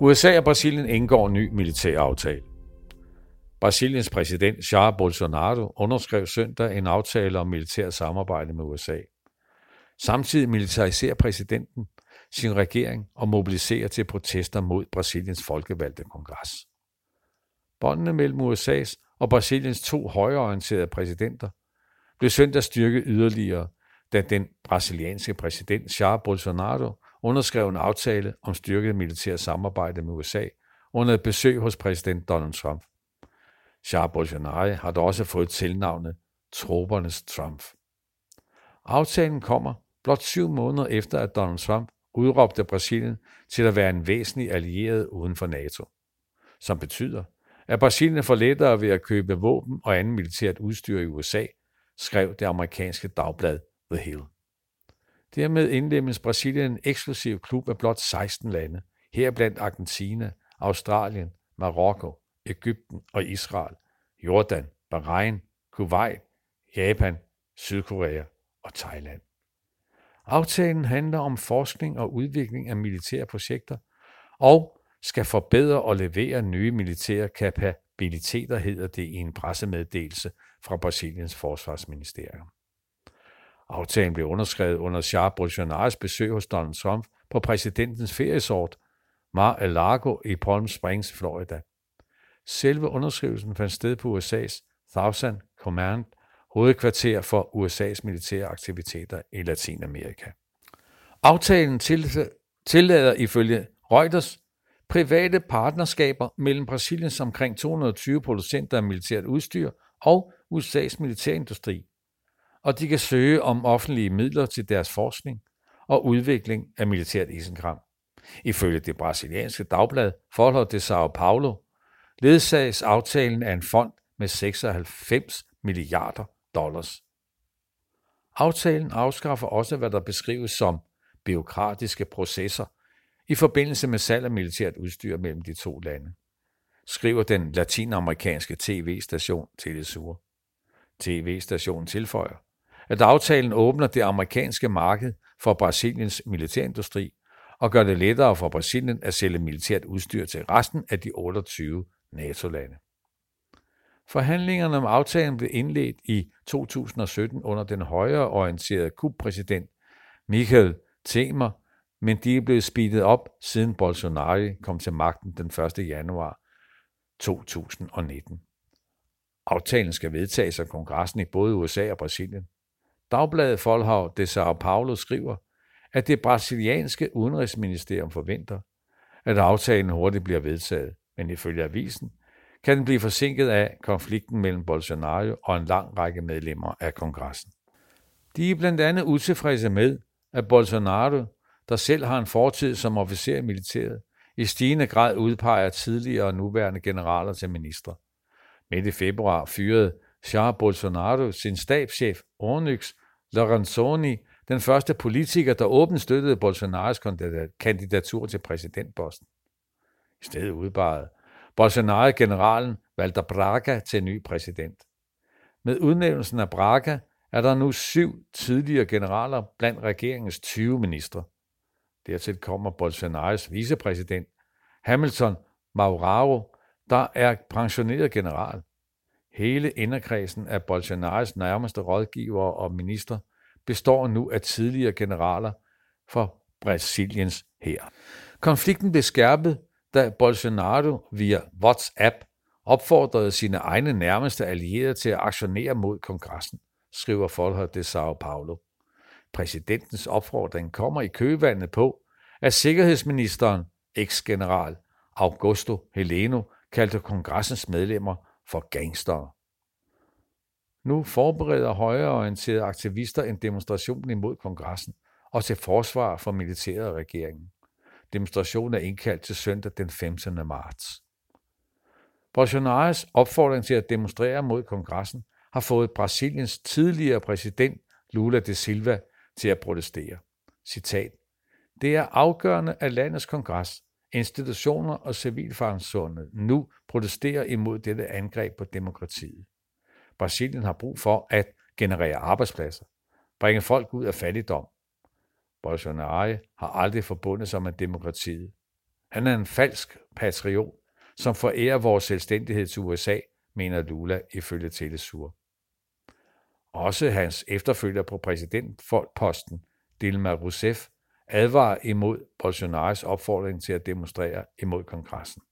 USA og Brasilien indgår en ny militær aftale. Brasiliens præsident Jair Bolsonaro underskrev søndag en aftale om militær samarbejde med USA. Samtidig militariserer præsidenten sin regering og mobiliserer til protester mod Brasiliens folkevalgte kongres. Båndene mellem USA's og Brasiliens to højreorienterede præsidenter blev søndag styrket yderligere, da den brasilianske præsident Jair Bolsonaro underskrev en aftale om styrket militær samarbejde med USA under et besøg hos præsident Donald Trump. Jair Bolsonaro har dog også fået tilnavnet Tropernes Trump. Aftalen kommer blot syv måneder efter, at Donald Trump udråbte Brasilien til at være en væsentlig allieret uden for NATO, som betyder, at Brasilien får lettere ved at købe våben og andet militært udstyr i USA, skrev det amerikanske dagblad The Hill. Dermed indlemmes Brasilien en eksklusiv klub af blot 16 lande, heriblandt Argentina, Australien, Marokko, Ægypten og Israel, Jordan, Bahrain, Kuwait, Japan, Sydkorea og Thailand. Aftalen handler om forskning og udvikling af militære projekter og skal forbedre og levere nye militære kapabiliteter, hedder det i en pressemeddelelse fra Brasiliens forsvarsministerium. Aftalen blev underskrevet under Charles Bolsonaros besøg hos Donald Trump på præsidentens feriesort Mar-a-Lago i Palm Springs, Florida. Selve underskrivelsen fandt sted på USA's Thousand Command, hovedkvarter for USA's militære aktiviteter i Latinamerika. Aftalen tillader ifølge Reuters private partnerskaber mellem Brasiliens omkring 220 producenter af militært udstyr og USA's militærindustri, og de kan søge om offentlige midler til deres forskning og udvikling af militært isenkram. Ifølge det brasilianske dagblad Forhold de Sao Paulo ledsages aftalen af en fond med 96 milliarder dollars. Aftalen afskaffer også, hvad der beskrives som byråkratiske processer i forbindelse med salg af militært udstyr mellem de to lande, skriver den latinamerikanske tv-station Telesur. TV-stationen tilføjer, at aftalen åbner det amerikanske marked for Brasiliens militærindustri og gør det lettere for Brasilien at sælge militært udstyr til resten af de 28 NATO-lande. Forhandlingerne om aftalen blev indledt i 2017 under den højreorienterede kubpræsident Michael Temer, men de er blevet speedet op siden Bolsonaro kom til magten den 1. januar 2019. Aftalen skal vedtages af kongressen i både USA og Brasilien. Dagbladet Folhav de Sao Paulo skriver, at det brasilianske udenrigsministerium forventer, at aftalen hurtigt bliver vedtaget, men ifølge avisen kan den blive forsinket af konflikten mellem Bolsonaro og en lang række medlemmer af kongressen. De er blandt andet utilfredse med, at Bolsonaro, der selv har en fortid som officer i militæret, i stigende grad udpeger tidligere og nuværende generaler til ministre. Midt i februar fyrede Jair Bolsonaro sin stabschef Onyx Lorenzoni, den første politiker, der åbent støttede Bolsonaros kandidatur til præsidentposten. I stedet udbarede Bolsonaro generalen Walter Braga til ny præsident. Med udnævnelsen af Braga er der nu syv tidligere generaler blandt regeringens 20 ministre. Dertil kommer Bolsonaros vicepræsident Hamilton Mauraro, der er pensioneret general. Hele inderkredsen af Bolsonaros nærmeste rådgivere og minister består nu af tidligere generaler for Brasiliens hær. Konflikten blev skærpet, da Bolsonaro via WhatsApp opfordrede sine egne nærmeste allierede til at aktionere mod kongressen, skriver Folha de Sao Paulo. Præsidentens opfordring kommer i køvandet på, at sikkerhedsministeren, eksgeneral Augusto Heleno, kaldte kongressens medlemmer for gangstere. Nu forbereder højreorienterede aktivister en demonstration imod kongressen og til forsvar for militæret og regeringen. Demonstrationen er indkaldt til søndag den 15. marts. Bolsonaros opfordring til at demonstrere mod kongressen har fået Brasiliens tidligere præsident Lula de Silva til at protestere. Citat. Det er afgørende, at landets kongres, institutioner og civilsamfundet nu protesterer imod dette angreb på demokratiet. Brasilien har brug for at generere arbejdspladser, bringe folk ud af fattigdom. Bolsonaro har aldrig forbundet sig med demokratiet. Han er en falsk patriot, som forærer vores selvstændighed til USA, mener Lula ifølge Telesur. Også hans efterfølger på præsidentposten, Dilma Rousseff, advarer imod Bolsonaros opfordring til at demonstrere imod kongressen.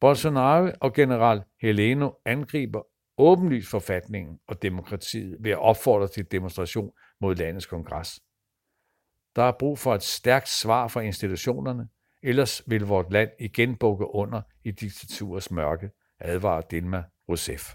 Bolsonaro og general Heleno angriber åbenlyst forfatningen og demokratiet ved at opfordre til demonstration mod landets kongres. Der er brug for et stærkt svar fra institutionerne, ellers vil vort land igen bukke under i diktaturets mørke, advarer Dilma Rousseff.